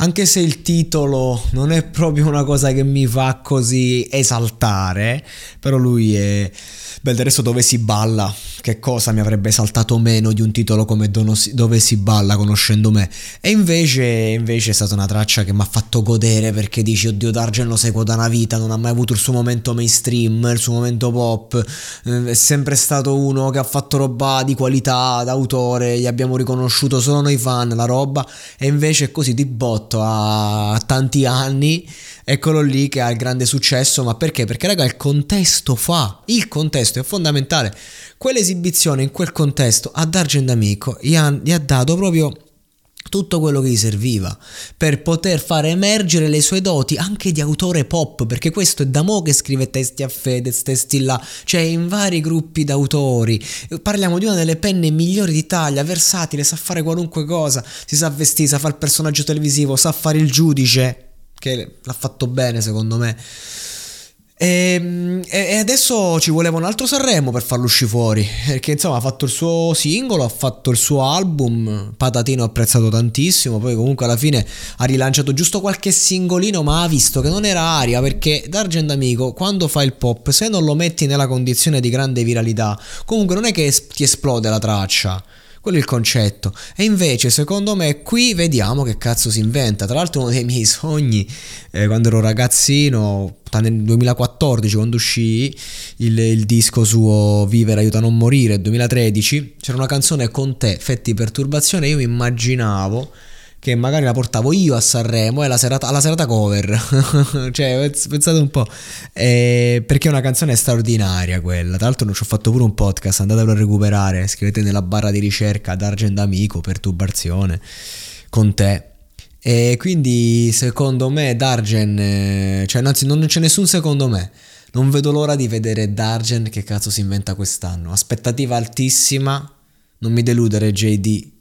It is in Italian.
Anche se il titolo non è proprio una cosa che mi fa così esaltare, però lui è... Beh, del resto dove si balla che cosa mi avrebbe saltato meno di un titolo come Dove si balla conoscendo me. E invece, invece è stata una traccia che mi ha fatto godere perché dici oddio Dargen lo seguo da una vita non ha mai avuto il suo momento mainstream il suo momento pop eh, è sempre stato uno che ha fatto roba di qualità d'autore gli abbiamo riconosciuto solo noi fan la roba. E invece è così di botto a tanti anni eccolo lì che ha il grande successo ma perché? perché raga il contesto fa il contesto è fondamentale Quell'esibizione in quel contesto a D'Argent Amico gli ha, gli ha dato proprio tutto quello che gli serviva per poter far emergere le sue doti anche di autore pop, perché questo è da mo che scrive testi a Fedez, testi là, cioè in vari gruppi d'autori. Parliamo di una delle penne migliori d'Italia, versatile, sa fare qualunque cosa, si sa vestire, sa fare il personaggio televisivo, sa fare il giudice, che l'ha fatto bene secondo me. Ehm, e, e, adesso ci voleva un altro Sanremo per farlo uscire fuori. Perché insomma ha fatto il suo singolo, ha fatto il suo album. Patatino apprezzato tantissimo. Poi comunque alla fine ha rilanciato giusto qualche singolino, ma ha visto che non era aria. Perché D'Argent Amico, quando fa il pop, se non lo metti nella condizione di grande viralità, comunque non è che ti esplode la traccia. Quello è il concetto. E invece, secondo me, qui vediamo che cazzo si inventa. Tra l'altro, uno dei miei sogni, eh, quando ero ragazzino, nel 2014, quando uscì il, il, disco suo Vivere aiuta a non morire, 2013, c'era una canzone con te, Fetti Perturbazione. Io mi immaginavo che magari la portavo io a Sanremo e la serata, alla serata cover. cioè, pensate un po'. Eh, perché è una canzone straordinaria quella. Tra l'altro, ci ho fatto pure un podcast. Andatelo a recuperare. Scrivete nella barra di ricerca D'Argent Amico, perturbazione con te. E quindi, secondo me, Dargen, eh, cioè, anzi, non c'è nessun secondo me. Non vedo l'ora di vedere Dargen che cazzo si inventa quest'anno. Aspettativa altissima. Non mi deludere, JD